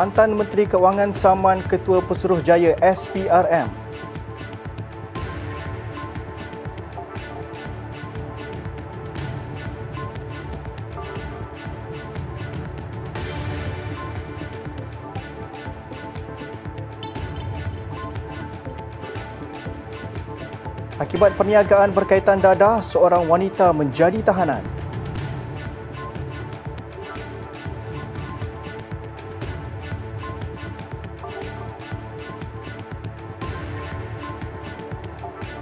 mantan Menteri Keuangan Saman Ketua Pesuruhjaya SPRM. Akibat perniagaan berkaitan dadah, seorang wanita menjadi tahanan.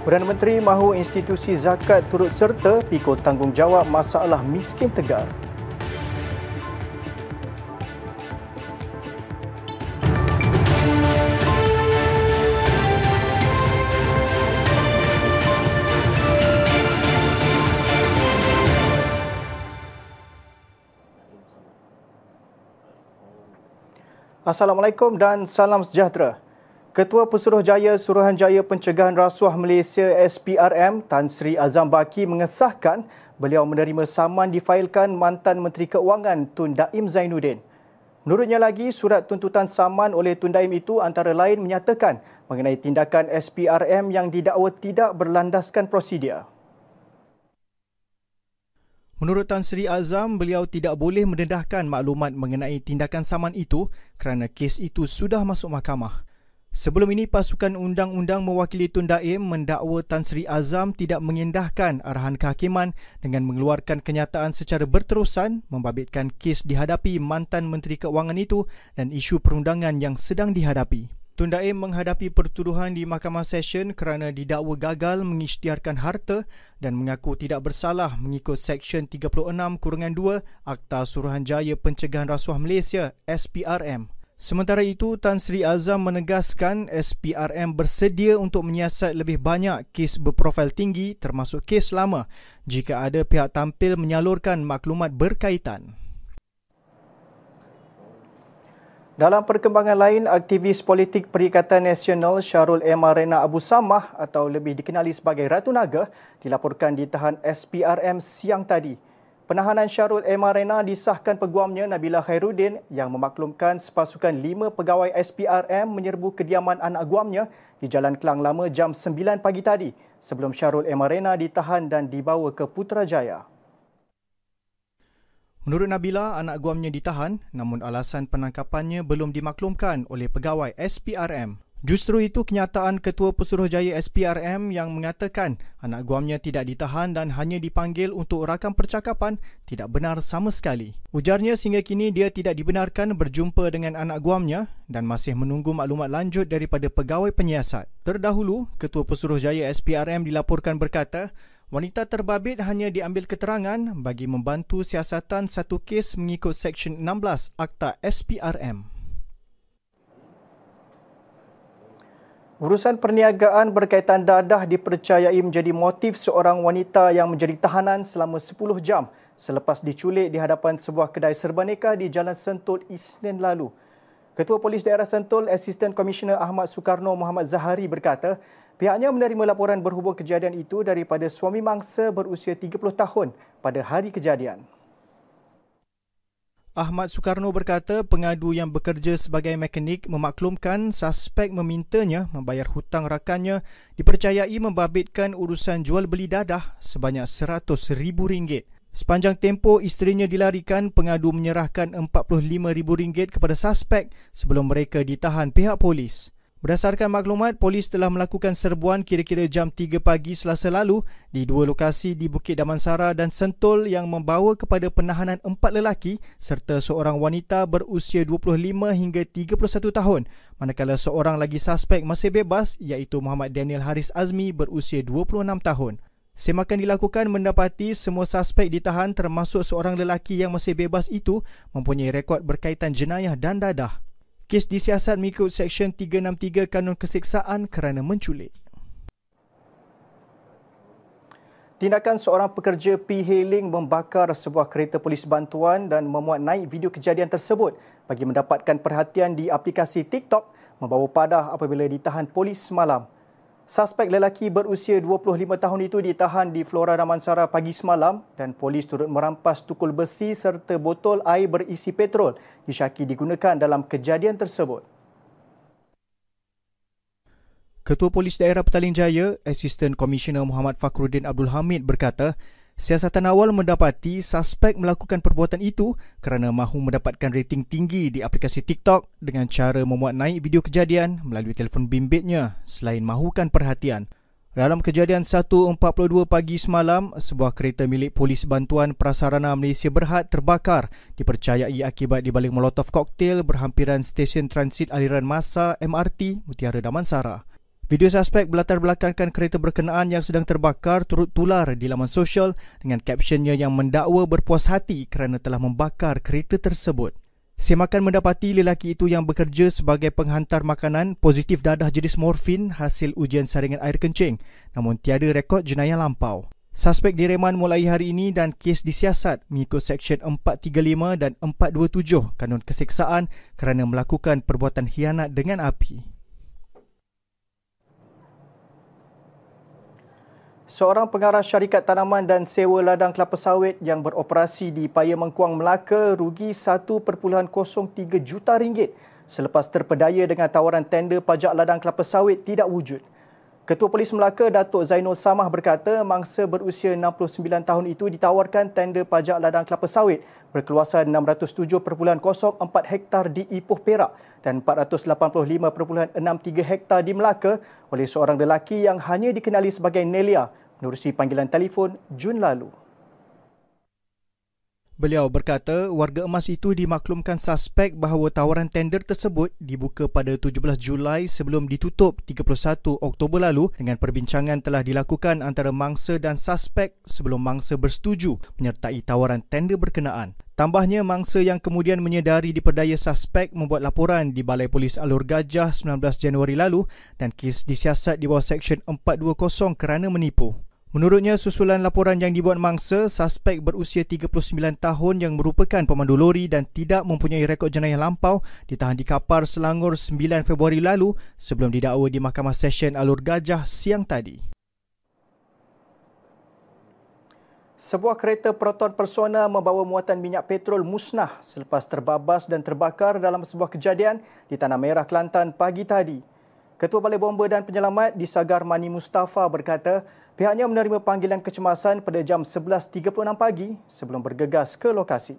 Perdana Menteri mahu institusi zakat turut serta pikul tanggungjawab masalah miskin tegar. Assalamualaikum dan salam sejahtera. Ketua Pesuruhjaya Suruhanjaya Pencegahan Rasuah Malaysia SPRM Tan Sri Azam Baki mengesahkan beliau menerima saman difailkan mantan Menteri Keuangan Tun Daim Zainuddin. Menurutnya lagi, surat tuntutan saman oleh Tun Daim itu antara lain menyatakan mengenai tindakan SPRM yang didakwa tidak berlandaskan prosedur. Menurut Tan Sri Azam, beliau tidak boleh mendedahkan maklumat mengenai tindakan saman itu kerana kes itu sudah masuk mahkamah. Sebelum ini, pasukan undang-undang mewakili Tun Daim mendakwa Tan Sri Azam tidak mengendahkan arahan kehakiman dengan mengeluarkan kenyataan secara berterusan membabitkan kes dihadapi mantan Menteri Keuangan itu dan isu perundangan yang sedang dihadapi. Tun Daim menghadapi pertuduhan di Mahkamah Session kerana didakwa gagal mengisytiharkan harta dan mengaku tidak bersalah mengikut Seksyen 36 Kurungan 2 Akta Suruhanjaya Pencegahan Rasuah Malaysia SPRM. Sementara itu, Tan Sri Azam menegaskan SPRM bersedia untuk menyiasat lebih banyak kes berprofil tinggi termasuk kes lama jika ada pihak tampil menyalurkan maklumat berkaitan. Dalam perkembangan lain, aktivis politik Perikatan Nasional Syarul Emarena Abu Samah atau lebih dikenali sebagai Ratu Naga dilaporkan ditahan SPRM siang tadi. Penahanan Syarul Emarena disahkan peguamnya Nabila Khairuddin yang memaklumkan sepasukan lima pegawai SPRM menyerbu kediaman anak guamnya di Jalan Kelang Lama jam 9 pagi tadi sebelum Syarul Emarena ditahan dan dibawa ke Putrajaya. Menurut Nabila, anak guamnya ditahan namun alasan penangkapannya belum dimaklumkan oleh pegawai SPRM. Justru itu kenyataan Ketua Pesuruhjaya SPRM yang mengatakan anak guamnya tidak ditahan dan hanya dipanggil untuk rakam percakapan tidak benar sama sekali. Ujarnya sehingga kini dia tidak dibenarkan berjumpa dengan anak guamnya dan masih menunggu maklumat lanjut daripada pegawai penyiasat. Terdahulu, Ketua Pesuruhjaya SPRM dilaporkan berkata Wanita terbabit hanya diambil keterangan bagi membantu siasatan satu kes mengikut Seksyen 16 Akta SPRM. Urusan perniagaan berkaitan dadah dipercayai menjadi motif seorang wanita yang menjadi tahanan selama 10 jam selepas diculik di hadapan sebuah kedai serbaneka di Jalan Sentul Isnin lalu. Ketua Polis Daerah Sentul, Asisten Komisioner Ahmad Soekarno Muhammad Zahari berkata, Pihaknya menerima laporan berhubung kejadian itu daripada suami mangsa berusia 30 tahun pada hari kejadian. Ahmad Soekarno berkata pengadu yang bekerja sebagai mekanik memaklumkan suspek memintanya membayar hutang rakannya dipercayai membabitkan urusan jual beli dadah sebanyak RM100,000. Sepanjang tempoh isterinya dilarikan, pengadu menyerahkan RM45,000 kepada suspek sebelum mereka ditahan pihak polis. Berdasarkan maklumat, polis telah melakukan serbuan kira-kira jam 3 pagi selasa lalu di dua lokasi di Bukit Damansara dan Sentul yang membawa kepada penahanan empat lelaki serta seorang wanita berusia 25 hingga 31 tahun manakala seorang lagi suspek masih bebas iaitu Muhammad Daniel Haris Azmi berusia 26 tahun. Semakan dilakukan mendapati semua suspek ditahan termasuk seorang lelaki yang masih bebas itu mempunyai rekod berkaitan jenayah dan dadah. Kes disiasat mengikut Seksyen 363 Kanun Keseksaan kerana menculik. Tindakan seorang pekerja P-Hailing membakar sebuah kereta polis bantuan dan memuat naik video kejadian tersebut bagi mendapatkan perhatian di aplikasi TikTok membawa padah apabila ditahan polis semalam. Suspek lelaki berusia 25 tahun itu ditahan di Flora Damansara pagi semalam dan polis turut merampas tukul besi serta botol air berisi petrol disyaki digunakan dalam kejadian tersebut. Ketua Polis Daerah Petaling Jaya, Asisten Komisioner Muhammad Fakhruddin Abdul Hamid berkata, Siasatan awal mendapati suspek melakukan perbuatan itu kerana mahu mendapatkan rating tinggi di aplikasi TikTok dengan cara memuat naik video kejadian melalui telefon bimbitnya selain mahukan perhatian. Dalam kejadian 1.42 pagi semalam, sebuah kereta milik Polis Bantuan Prasarana Malaysia Berhad terbakar dipercayai akibat dibalik molotov koktail berhampiran stesen transit aliran masa MRT Mutiara Damansara. Video suspek berlatar belakangkan kereta berkenaan yang sedang terbakar turut tular di laman sosial dengan captionnya yang mendakwa berpuas hati kerana telah membakar kereta tersebut. Semakan mendapati lelaki itu yang bekerja sebagai penghantar makanan positif dadah jenis morfin hasil ujian saringan air kencing namun tiada rekod jenayah lampau. Suspek direman mulai hari ini dan kes disiasat mengikut Seksyen 435 dan 427 Kanun Keseksaan kerana melakukan perbuatan hianat dengan api. Seorang pengarah syarikat tanaman dan sewa ladang kelapa sawit yang beroperasi di Paya Mengkuang Melaka rugi 1.03 juta ringgit selepas terpedaya dengan tawaran tender pajak ladang kelapa sawit tidak wujud. Ketua Polis Melaka Datuk Zainul Samah berkata mangsa berusia 69 tahun itu ditawarkan tender pajak ladang kelapa sawit berkeluasan 607.04 hektar di Ipoh Perak dan 485.63 hektar di Melaka oleh seorang lelaki yang hanya dikenali sebagai Nelia menerusi panggilan telefon Jun lalu. Beliau berkata warga emas itu dimaklumkan suspek bahawa tawaran tender tersebut dibuka pada 17 Julai sebelum ditutup 31 Oktober lalu dengan perbincangan telah dilakukan antara mangsa dan suspek sebelum mangsa bersetuju menyertai tawaran tender berkenaan. Tambahnya, mangsa yang kemudian menyedari diperdaya suspek membuat laporan di Balai Polis Alur Gajah 19 Januari lalu dan kes disiasat di bawah Seksyen 420 kerana menipu. Menurutnya, susulan laporan yang dibuat mangsa, suspek berusia 39 tahun yang merupakan pemandu lori dan tidak mempunyai rekod jenayah lampau ditahan di Kapar Selangor 9 Februari lalu sebelum didakwa di Mahkamah Session Alur Gajah siang tadi. Sebuah kereta Proton Persona membawa muatan minyak petrol musnah selepas terbabas dan terbakar dalam sebuah kejadian di Tanah Merah, Kelantan pagi tadi. Ketua Balai Bomba dan Penyelamat di Sagar Mani Mustafa berkata Pihaknya menerima panggilan kecemasan pada jam 11.36 pagi sebelum bergegas ke lokasi.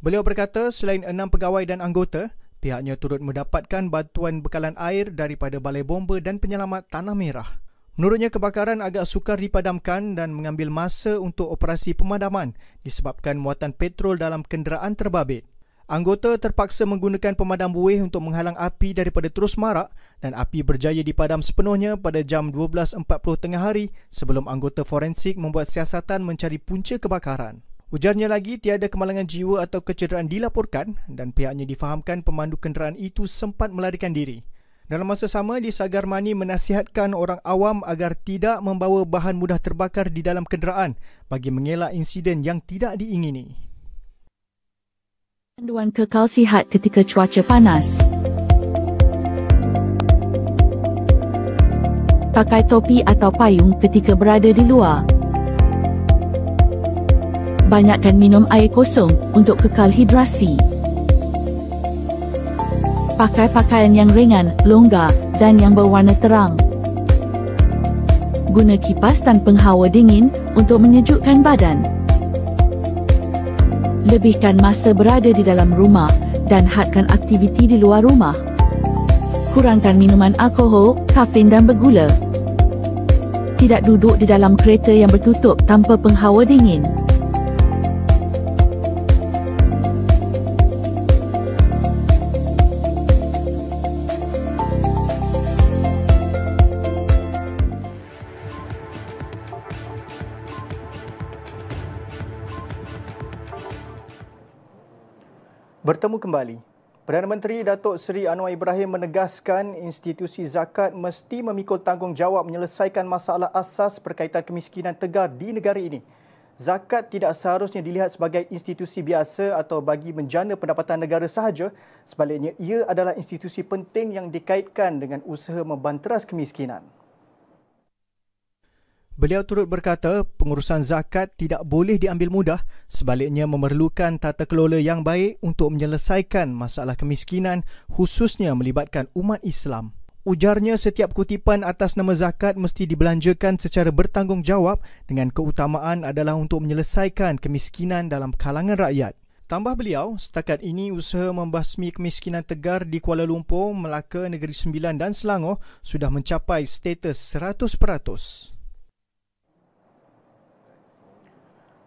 Beliau berkata selain enam pegawai dan anggota, pihaknya turut mendapatkan bantuan bekalan air daripada Balai Bomba dan Penyelamat Tanah Merah. Menurutnya kebakaran agak sukar dipadamkan dan mengambil masa untuk operasi pemadaman disebabkan muatan petrol dalam kenderaan terbabit. Anggota terpaksa menggunakan pemadam buih untuk menghalang api daripada terus marak dan api berjaya dipadam sepenuhnya pada jam 12.40 tengah hari sebelum anggota forensik membuat siasatan mencari punca kebakaran. Ujarnya lagi tiada kemalangan jiwa atau kecederaan dilaporkan dan pihaknya difahamkan pemandu kenderaan itu sempat melarikan diri. Dalam masa sama, di Sagar Mani menasihatkan orang awam agar tidak membawa bahan mudah terbakar di dalam kenderaan bagi mengelak insiden yang tidak diingini. Panduan kekal sihat ketika cuaca panas. Pakai topi atau payung ketika berada di luar. Banyakkan minum air kosong untuk kekal hidrasi. Pakai pakaian yang ringan, longgar dan yang berwarna terang. Guna kipas dan penghawa dingin untuk menyejukkan badan lebihkan masa berada di dalam rumah dan hadkan aktiviti di luar rumah. Kurangkan minuman alkohol, kafein dan bergula. Tidak duduk di dalam kereta yang bertutup tanpa penghawa dingin. Bertemu kembali. Perdana Menteri Datuk Seri Anwar Ibrahim menegaskan institusi zakat mesti memikul tanggungjawab menyelesaikan masalah asas berkaitan kemiskinan tegar di negara ini. zakat tidak seharusnya dilihat sebagai institusi biasa atau bagi menjana pendapatan negara sahaja. Sebaliknya, ia adalah institusi penting yang dikaitkan dengan usaha membanteras kemiskinan. Beliau turut berkata pengurusan zakat tidak boleh diambil mudah sebaliknya memerlukan tata kelola yang baik untuk menyelesaikan masalah kemiskinan khususnya melibatkan umat Islam. Ujarnya setiap kutipan atas nama zakat mesti dibelanjakan secara bertanggungjawab dengan keutamaan adalah untuk menyelesaikan kemiskinan dalam kalangan rakyat. Tambah beliau, setakat ini usaha membasmi kemiskinan tegar di Kuala Lumpur, Melaka, Negeri Sembilan dan Selangor sudah mencapai status 100%.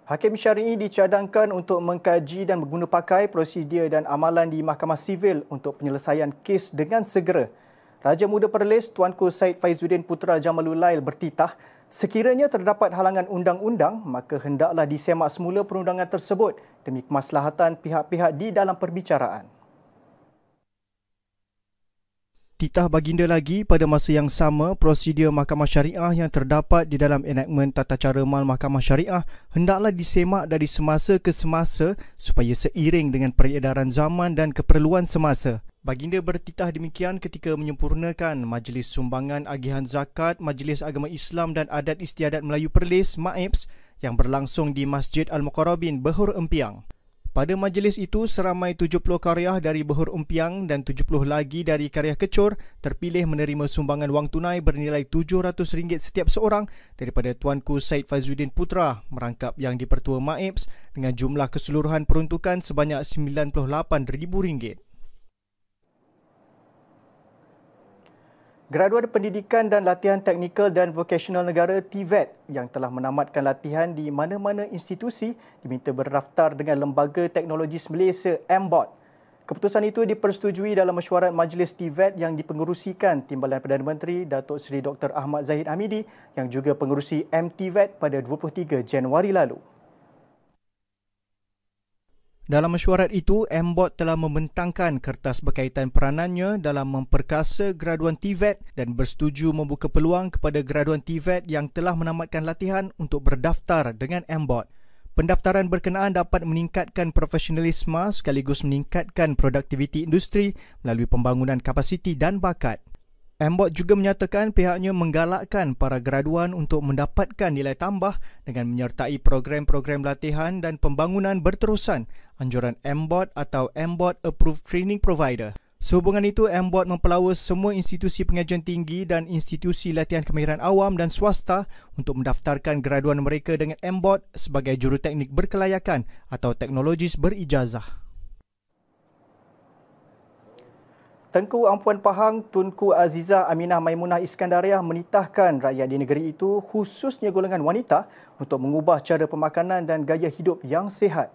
Hakim Syari'i dicadangkan untuk mengkaji dan berguna pakai prosedur dan amalan di Mahkamah Sivil untuk penyelesaian kes dengan segera. Raja Muda Perlis Tuanku Said Faizuddin Putra Jamalul Lail bertitah, sekiranya terdapat halangan undang-undang, maka hendaklah disemak semula perundangan tersebut demi kemaslahatan pihak-pihak di dalam perbicaraan. Titah baginda lagi pada masa yang sama prosedur mahkamah syariah yang terdapat di dalam enakmen tata cara mal mahkamah syariah hendaklah disemak dari semasa ke semasa supaya seiring dengan peredaran zaman dan keperluan semasa. Baginda bertitah demikian ketika menyempurnakan Majlis Sumbangan Agihan Zakat Majlis Agama Islam dan Adat Istiadat Melayu Perlis MAIPS yang berlangsung di Masjid Al-Muqarrabin Behur Empiang. Pada majlis itu, seramai 70 karya dari Behur Umpiang dan 70 lagi dari karya Kecur terpilih menerima sumbangan wang tunai bernilai RM700 setiap seorang daripada Tuanku Said Faizuddin Putra merangkap yang dipertua MAIPS dengan jumlah keseluruhan peruntukan sebanyak RM98,000. Graduan Pendidikan dan Latihan Teknikal dan Vocational Negara TVET yang telah menamatkan latihan di mana-mana institusi diminta berdaftar dengan Lembaga Teknologi Malaysia MBOT. Keputusan itu dipersetujui dalam mesyuarat Majlis TVET yang dipengerusikan Timbalan Perdana Menteri Datuk Seri Dr. Ahmad Zahid Hamidi yang juga pengerusi MTVET pada 23 Januari lalu. Dalam mesyuarat itu, MBOT telah membentangkan kertas berkaitan peranannya dalam memperkasa graduan TVET dan bersetuju membuka peluang kepada graduan TVET yang telah menamatkan latihan untuk berdaftar dengan MBOT. Pendaftaran berkenaan dapat meningkatkan profesionalisme sekaligus meningkatkan produktiviti industri melalui pembangunan kapasiti dan bakat. Mbot juga menyatakan pihaknya menggalakkan para graduan untuk mendapatkan nilai tambah dengan menyertai program-program latihan dan pembangunan berterusan anjuran Mbot atau Mbot Approved Training Provider. Sehubungan itu, Mbot mempelawa semua institusi pengajian tinggi dan institusi latihan kemahiran awam dan swasta untuk mendaftarkan graduan mereka dengan Mbot sebagai juruteknik berkelayakan atau teknologis berijazah. Tengku Ampuan Pahang Tunku Aziza Aminah Maimunah Iskandariah menitahkan rakyat di negeri itu khususnya golongan wanita untuk mengubah cara pemakanan dan gaya hidup yang sihat.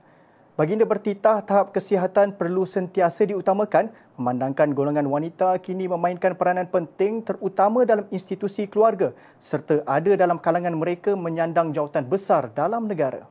Baginda bertitah tahap kesihatan perlu sentiasa diutamakan memandangkan golongan wanita kini memainkan peranan penting terutama dalam institusi keluarga serta ada dalam kalangan mereka menyandang jawatan besar dalam negara.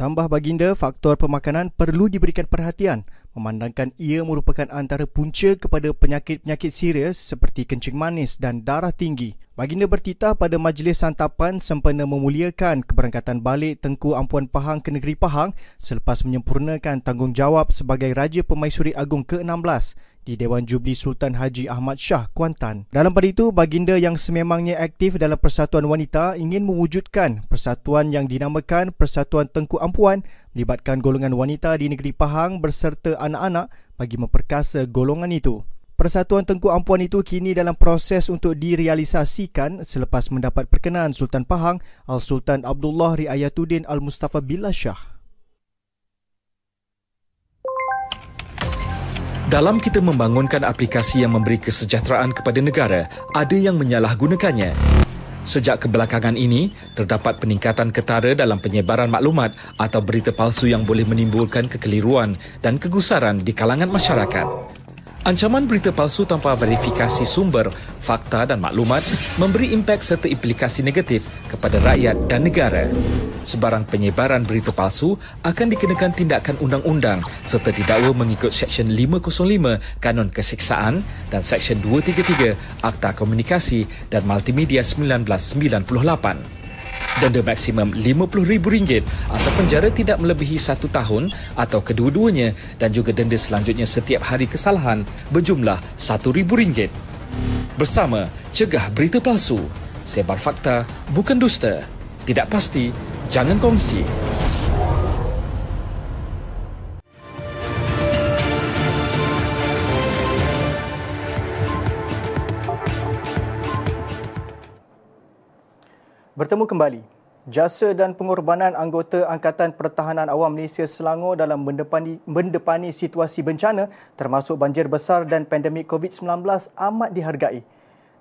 Tambah baginda, faktor pemakanan perlu diberikan perhatian memandangkan ia merupakan antara punca kepada penyakit-penyakit serius seperti kencing manis dan darah tinggi. Baginda bertitah pada majlis santapan sempena memuliakan keberangkatan balik Tengku Ampuan Pahang ke negeri Pahang selepas menyempurnakan tanggungjawab sebagai Raja Pemaisuri Agung ke-16 di Dewan Jubli Sultan Haji Ahmad Shah Kuantan. Dalam pada itu, baginda yang sememangnya aktif dalam Persatuan Wanita ingin mewujudkan persatuan yang dinamakan Persatuan Tengku Ampuan melibatkan golongan wanita di negeri Pahang berserta anak-anak bagi memperkasa golongan itu. Persatuan Tengku Ampuan itu kini dalam proses untuk direalisasikan selepas mendapat perkenaan Sultan Pahang Al-Sultan Abdullah Riayatuddin Al-Mustafa Billah Shah. Dalam kita membangunkan aplikasi yang memberi kesejahteraan kepada negara, ada yang menyalahgunakannya. Sejak kebelakangan ini, terdapat peningkatan ketara dalam penyebaran maklumat atau berita palsu yang boleh menimbulkan kekeliruan dan kegusaran di kalangan masyarakat. Ancaman berita palsu tanpa verifikasi sumber, fakta dan maklumat memberi impak serta implikasi negatif kepada rakyat dan negara. Sebarang penyebaran berita palsu akan dikenakan tindakan undang-undang serta didakwa mengikut Seksyen 505 Kanun Kesiksaan dan Seksyen 233 Akta Komunikasi dan Multimedia 1998. Denda maksimum RM50,000 atau penjara tidak melebihi satu tahun atau kedua-duanya dan juga denda selanjutnya setiap hari kesalahan berjumlah RM1,000. Bersama, cegah berita palsu. Sebar fakta, bukan dusta. Tidak pasti, jangan kongsi. Bertemu kembali. Jasa dan pengorbanan anggota Angkatan Pertahanan Awam Malaysia Selangor dalam mendepani, mendepani situasi bencana termasuk banjir besar dan pandemik COVID-19 amat dihargai.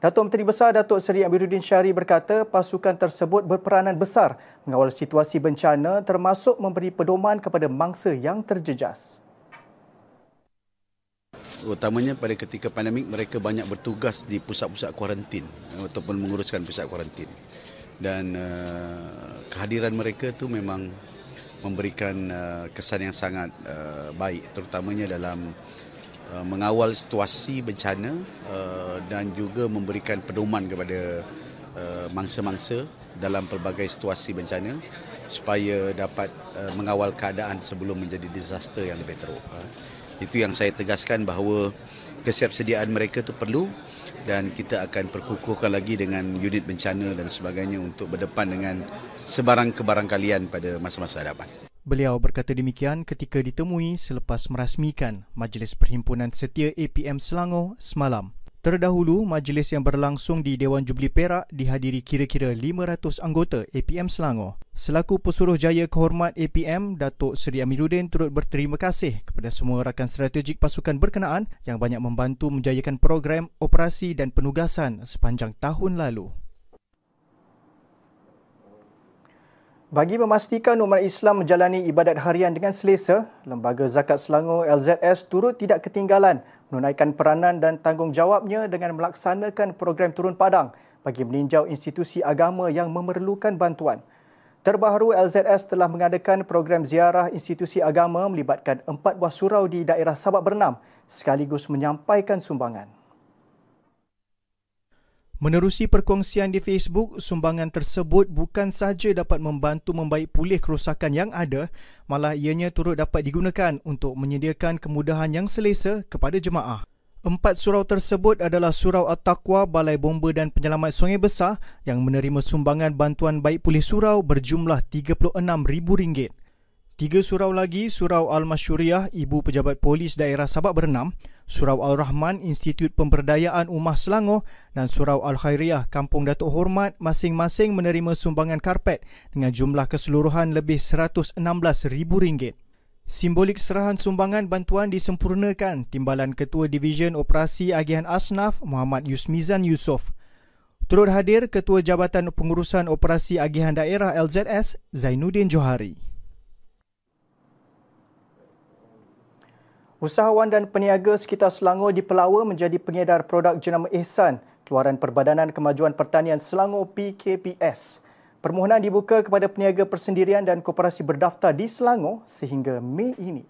Datuk Menteri Besar Datuk Seri Amiruddin Syari berkata pasukan tersebut berperanan besar mengawal situasi bencana termasuk memberi pedoman kepada mangsa yang terjejas. Utamanya pada ketika pandemik mereka banyak bertugas di pusat-pusat kuarantin ataupun menguruskan pusat kuarantin dan uh, kehadiran mereka tu memang memberikan uh, kesan yang sangat uh, baik terutamanya dalam uh, mengawal situasi bencana uh, dan juga memberikan pedoman kepada uh, mangsa-mangsa dalam pelbagai situasi bencana supaya dapat uh, mengawal keadaan sebelum menjadi disaster yang lebih teruk. Uh, itu yang saya tegaskan bahawa kesiapsediaan mereka itu perlu dan kita akan perkukuhkan lagi dengan unit bencana dan sebagainya untuk berdepan dengan sebarang kebarangkalian pada masa-masa hadapan. Beliau berkata demikian ketika ditemui selepas merasmikan Majlis Perhimpunan Setia APM Selangor semalam. Terdahulu, majlis yang berlangsung di Dewan Jubli Perak dihadiri kira-kira 500 anggota APM Selangor. Selaku Pesuruh Jaya Kehormat APM, Datuk Seri Amiruddin turut berterima kasih kepada semua rakan strategik pasukan berkenaan yang banyak membantu menjayakan program, operasi dan penugasan sepanjang tahun lalu. Bagi memastikan umat Islam menjalani ibadat harian dengan selesa, Lembaga Zakat Selangor LZS turut tidak ketinggalan menunaikan peranan dan tanggungjawabnya dengan melaksanakan program turun padang bagi meninjau institusi agama yang memerlukan bantuan. Terbaru LZS telah mengadakan program ziarah institusi agama melibatkan empat buah surau di daerah Sabak Bernam sekaligus menyampaikan sumbangan. Menerusi perkongsian di Facebook, sumbangan tersebut bukan sahaja dapat membantu membaik pulih kerosakan yang ada, malah ianya turut dapat digunakan untuk menyediakan kemudahan yang selesa kepada jemaah. Empat surau tersebut adalah Surau At-Taqwa, Balai Bomba dan Penyelamat Sungai Besar yang menerima sumbangan bantuan baik pulih surau berjumlah RM36,000. Tiga surau lagi, Surau Al-Masyuriah, Ibu Pejabat Polis Daerah Sabak Bernam, Surau Al-Rahman, Institut Pemberdayaan Ummah Selangor dan Surau Al-Khairiyah, Kampung Datuk Hormat masing-masing menerima sumbangan karpet dengan jumlah keseluruhan lebih RM116,000. Simbolik serahan sumbangan bantuan disempurnakan Timbalan Ketua Division Operasi Agihan Asnaf Muhammad Yusmizan Yusof. Turut hadir Ketua Jabatan Pengurusan Operasi Agihan Daerah LZS Zainuddin Johari. Usahawan dan peniaga sekitar Selangor di Pelawa menjadi pengedar produk jenama Ihsan keluaran Perbadanan Kemajuan Pertanian Selangor PKPS. Permohonan dibuka kepada peniaga persendirian dan koperasi berdaftar di Selangor sehingga Mei ini.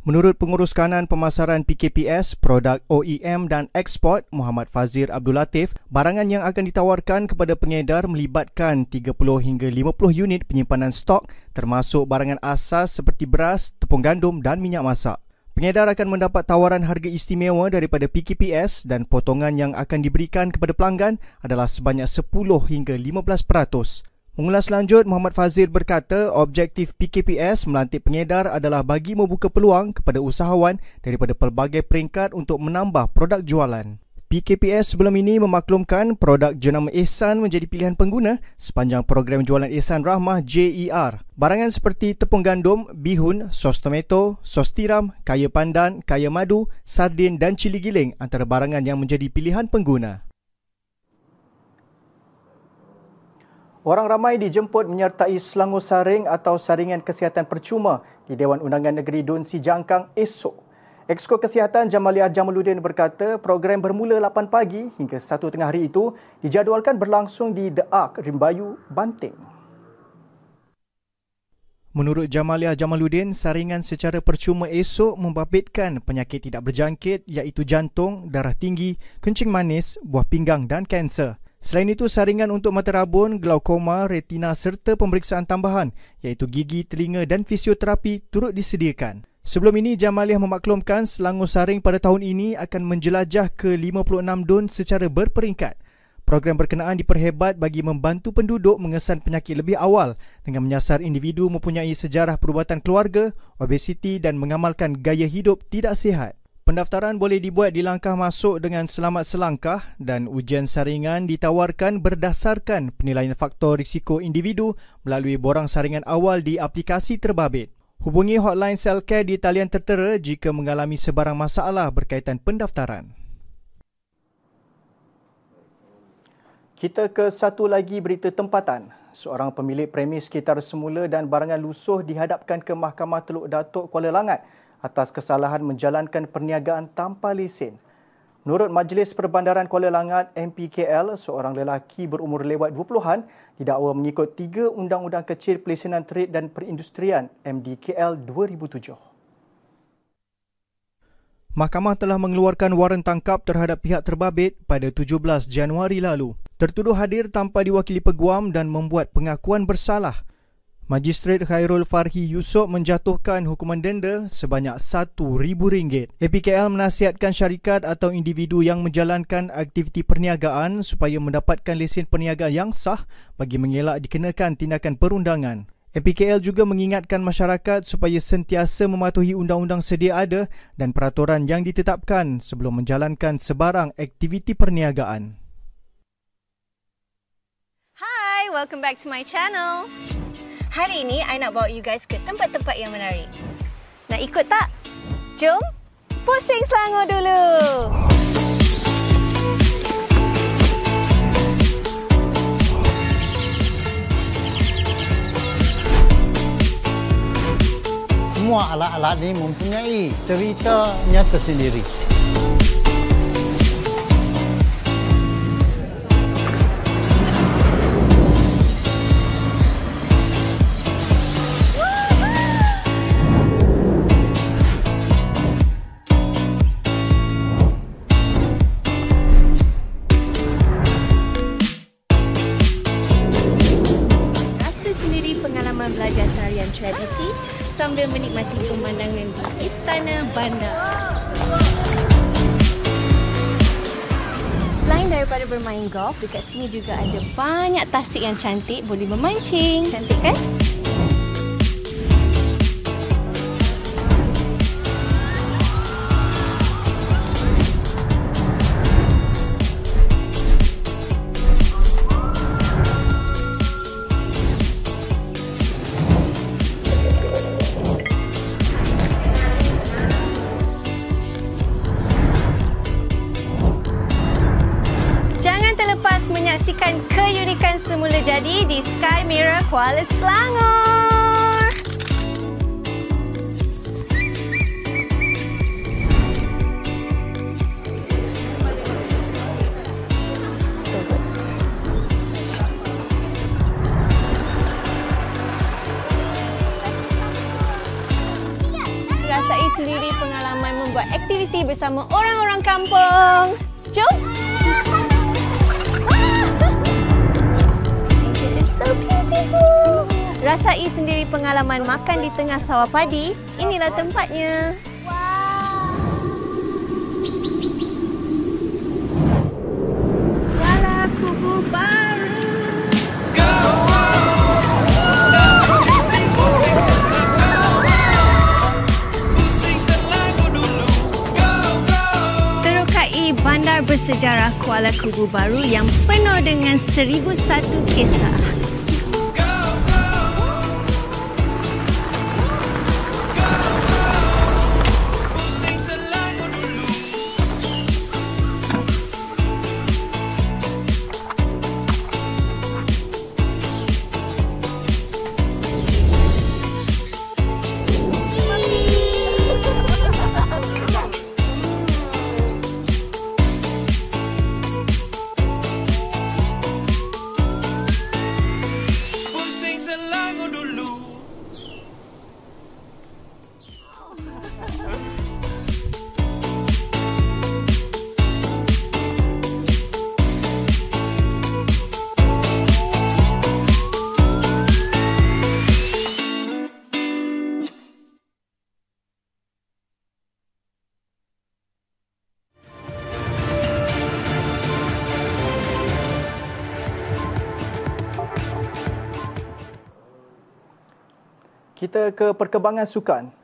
Menurut pengurus kanan pemasaran PKPS, produk OEM dan ekspor Muhammad Fazir Abdul Latif, barangan yang akan ditawarkan kepada pengedar melibatkan 30 hingga 50 unit penyimpanan stok termasuk barangan asas seperti beras, tepung gandum dan minyak masak. Pengedar akan mendapat tawaran harga istimewa daripada PKPS dan potongan yang akan diberikan kepada pelanggan adalah sebanyak 10 hingga 15%. Mengulas lanjut, Muhammad Fazil berkata objektif PKPS melantik pengedar adalah bagi membuka peluang kepada usahawan daripada pelbagai peringkat untuk menambah produk jualan. PKPS sebelum ini memaklumkan produk jenama Ehsan menjadi pilihan pengguna sepanjang program jualan Ehsan Rahmah JER. Barangan seperti tepung gandum, bihun, sos tomato, sos tiram, kaya pandan, kaya madu, sardin dan cili giling antara barangan yang menjadi pilihan pengguna. Orang ramai dijemput menyertai Selangor Saring atau Saringan Kesihatan Percuma di Dewan Undangan Negeri Dun Si Jangkang esok. Exko Kesihatan Jamaliah Jamaluddin berkata program bermula 8 pagi hingga 1 tengah hari itu dijadualkan berlangsung di The Ark, Rimbayu, Banting. Menurut Jamaliah Jamaluddin, saringan secara percuma esok membabitkan penyakit tidak berjangkit iaitu jantung, darah tinggi, kencing manis, buah pinggang dan kanser. Selain itu, saringan untuk mata rabun, glaukoma, retina serta pemeriksaan tambahan iaitu gigi, telinga dan fisioterapi turut disediakan. Sebelum ini, Jamaliah memaklumkan Selangor Saring pada tahun ini akan menjelajah ke 56 dun secara berperingkat. Program berkenaan diperhebat bagi membantu penduduk mengesan penyakit lebih awal dengan menyasar individu mempunyai sejarah perubatan keluarga, obesiti dan mengamalkan gaya hidup tidak sihat. Pendaftaran boleh dibuat di langkah masuk dengan selamat selangkah dan ujian saringan ditawarkan berdasarkan penilaian faktor risiko individu melalui borang saringan awal di aplikasi terbabit. Hubungi hotline Cellcare di talian tertera jika mengalami sebarang masalah berkaitan pendaftaran. Kita ke satu lagi berita tempatan. Seorang pemilik premis sekitar semula dan barangan lusuh dihadapkan ke Mahkamah Teluk Datuk Kuala Langat atas kesalahan menjalankan perniagaan tanpa lesen. Menurut Majlis Perbandaran Kuala Langat MPKL, seorang lelaki berumur lewat 20-an didakwa mengikut tiga undang-undang kecil pelesenan trade dan perindustrian MDKL 2007. Mahkamah telah mengeluarkan waran tangkap terhadap pihak terbabit pada 17 Januari lalu. Tertuduh hadir tanpa diwakili peguam dan membuat pengakuan bersalah. Magistrat Khairul Farhi Yusof menjatuhkan hukuman denda sebanyak RM1,000. APKL menasihatkan syarikat atau individu yang menjalankan aktiviti perniagaan supaya mendapatkan lesen perniagaan yang sah bagi mengelak dikenakan tindakan perundangan. MPKL juga mengingatkan masyarakat supaya sentiasa mematuhi undang-undang sedia ada dan peraturan yang ditetapkan sebelum menjalankan sebarang aktiviti perniagaan. Hi, welcome back to my channel. Hari ini, I nak bawa you guys ke tempat-tempat yang menarik. Nak ikut tak? Jom, pusing Selangor dulu! semua alat-alat ini mempunyai ceritanya tersendiri. Menikmati pemandangan di Istana Bandar. Selain daripada bermain golf, dekat sini juga ada banyak tasik yang cantik boleh memancing. Cantik kan? Rasai sendiri pengalaman makan di tengah sawah padi. Inilah tempatnya. Bandar bersejarah Kuala Kubu Baru yang penuh dengan seribu satu kisah. Kita ke perkembangan sukan.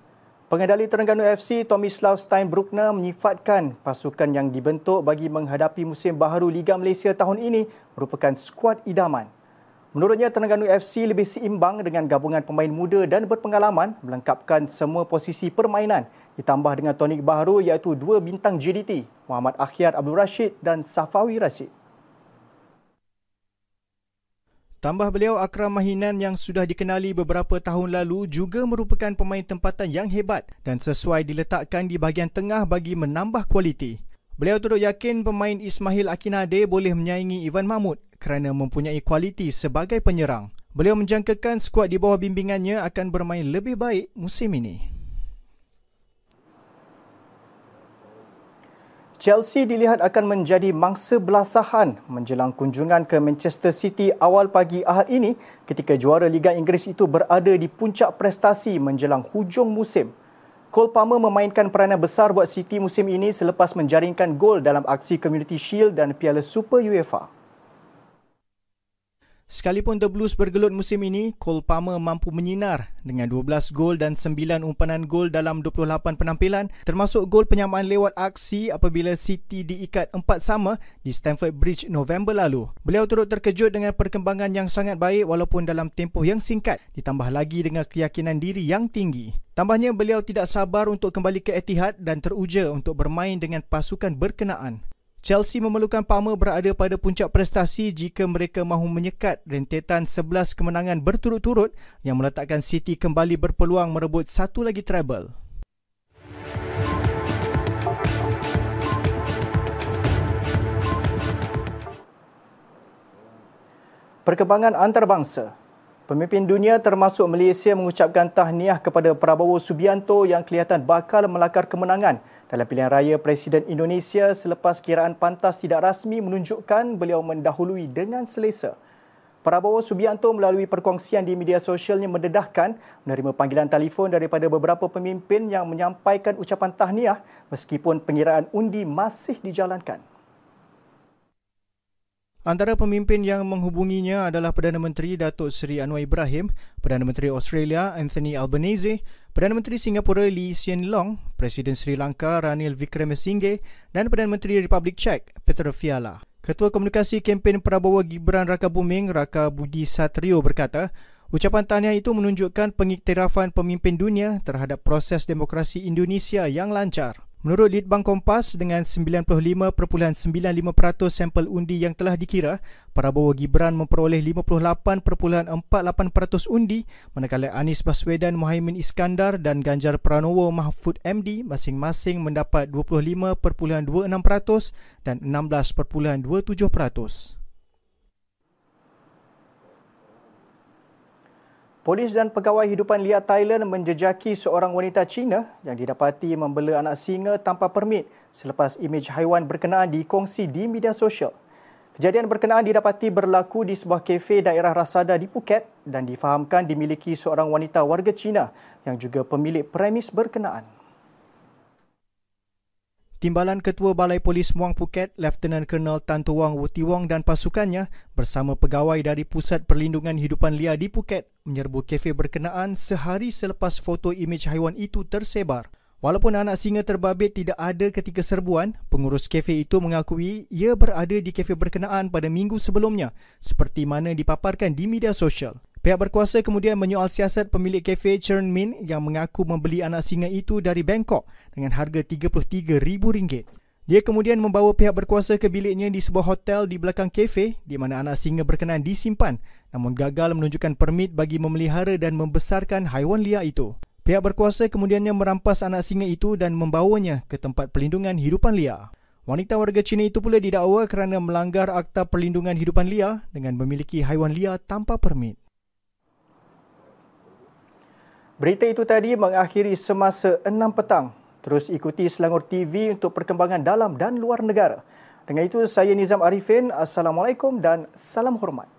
Pengendali Terengganu FC Tomislav Steinbruckner menyifatkan pasukan yang dibentuk bagi menghadapi musim baharu Liga Malaysia tahun ini merupakan skuad idaman. Menurutnya Terengganu FC lebih seimbang dengan gabungan pemain muda dan berpengalaman melengkapkan semua posisi permainan ditambah dengan tonik baharu iaitu dua bintang JDT Muhammad Akhyar Abdul Rashid dan Safawi Rashid. Tambah beliau Akram Mahinan yang sudah dikenali beberapa tahun lalu juga merupakan pemain tempatan yang hebat dan sesuai diletakkan di bahagian tengah bagi menambah kualiti. Beliau turut yakin pemain Ismail Akinade boleh menyaingi Ivan Mahmud kerana mempunyai kualiti sebagai penyerang. Beliau menjangkakan skuad di bawah bimbingannya akan bermain lebih baik musim ini. Chelsea dilihat akan menjadi mangsa belasahan menjelang kunjungan ke Manchester City awal pagi Ahad ini ketika juara Liga Inggeris itu berada di puncak prestasi menjelang hujung musim. Cole Palmer memainkan peranan besar buat City musim ini selepas menjaringkan gol dalam aksi Community Shield dan Piala Super UEFA. Sekalipun The Blues bergelut musim ini, Cole Palmer mampu menyinar dengan 12 gol dan 9 umpanan gol dalam 28 penampilan termasuk gol penyamaan lewat aksi apabila City diikat 4 sama di Stamford Bridge November lalu. Beliau turut terkejut dengan perkembangan yang sangat baik walaupun dalam tempoh yang singkat ditambah lagi dengan keyakinan diri yang tinggi. Tambahnya beliau tidak sabar untuk kembali ke Etihad dan teruja untuk bermain dengan pasukan berkenaan. Chelsea memerlukan Palmer berada pada puncak prestasi jika mereka mahu menyekat rentetan 11 kemenangan berturut-turut yang meletakkan City kembali berpeluang merebut satu lagi treble. Perkembangan antarabangsa Pemimpin dunia termasuk Malaysia mengucapkan tahniah kepada Prabowo Subianto yang kelihatan bakal melakar kemenangan dalam pilihan raya Presiden Indonesia selepas kiraan pantas tidak rasmi menunjukkan beliau mendahului dengan selesa. Prabowo Subianto melalui perkongsian di media sosialnya mendedahkan menerima panggilan telefon daripada beberapa pemimpin yang menyampaikan ucapan tahniah meskipun pengiraan undi masih dijalankan. Antara pemimpin yang menghubunginya adalah Perdana Menteri Datuk Seri Anwar Ibrahim, Perdana Menteri Australia Anthony Albanese, Perdana Menteri Singapura Lee Hsien Loong, Presiden Sri Lanka Ranil Wickremesinghe dan Perdana Menteri Republik Czech Petr Fiala. Ketua Komunikasi Kempen Prabowo Gibran Raka Buming Raka Budi Satrio berkata, ucapan tahniah itu menunjukkan pengiktirafan pemimpin dunia terhadap proses demokrasi Indonesia yang lancar. Menurut Litbang Kompas, dengan 95.95% sampel undi yang telah dikira, Prabowo Gibran memperoleh 58.48% undi manakala Anies Baswedan Mohaimin Iskandar dan Ganjar Pranowo Mahfud MD masing-masing mendapat 25.26% dan 16.27%. Polis dan pegawai hidupan liar Thailand menjejaki seorang wanita Cina yang didapati membela anak singa tanpa permit selepas imej haiwan berkenaan dikongsi di media sosial. Kejadian berkenaan didapati berlaku di sebuah kafe daerah Rasada di Phuket dan difahamkan dimiliki seorang wanita warga Cina yang juga pemilik premis berkenaan. Timbalan Ketua Balai Polis Muang Phuket, Lieutenant Colonel Tan Tu Wang Wuti Wong dan pasukannya bersama pegawai dari Pusat Perlindungan Hidupan Liar di Phuket menyerbu kafe berkenaan sehari selepas foto imej haiwan itu tersebar. Walaupun anak singa terbabit tidak ada ketika serbuan, pengurus kafe itu mengakui ia berada di kafe berkenaan pada minggu sebelumnya seperti mana dipaparkan di media sosial. Pihak berkuasa kemudian menyoal siasat pemilik kafe Chern Min yang mengaku membeli anak singa itu dari Bangkok dengan harga RM33,000. Dia kemudian membawa pihak berkuasa ke biliknya di sebuah hotel di belakang kafe di mana anak singa berkenan disimpan namun gagal menunjukkan permit bagi memelihara dan membesarkan haiwan liar itu. Pihak berkuasa kemudiannya merampas anak singa itu dan membawanya ke tempat perlindungan hidupan liar. Wanita warga Cina itu pula didakwa kerana melanggar Akta Perlindungan Hidupan Liar dengan memiliki haiwan liar tanpa permit. Berita itu tadi mengakhiri semasa 6 petang. Terus ikuti Selangor TV untuk perkembangan dalam dan luar negara. Dengan itu, saya Nizam Arifin. Assalamualaikum dan salam hormat.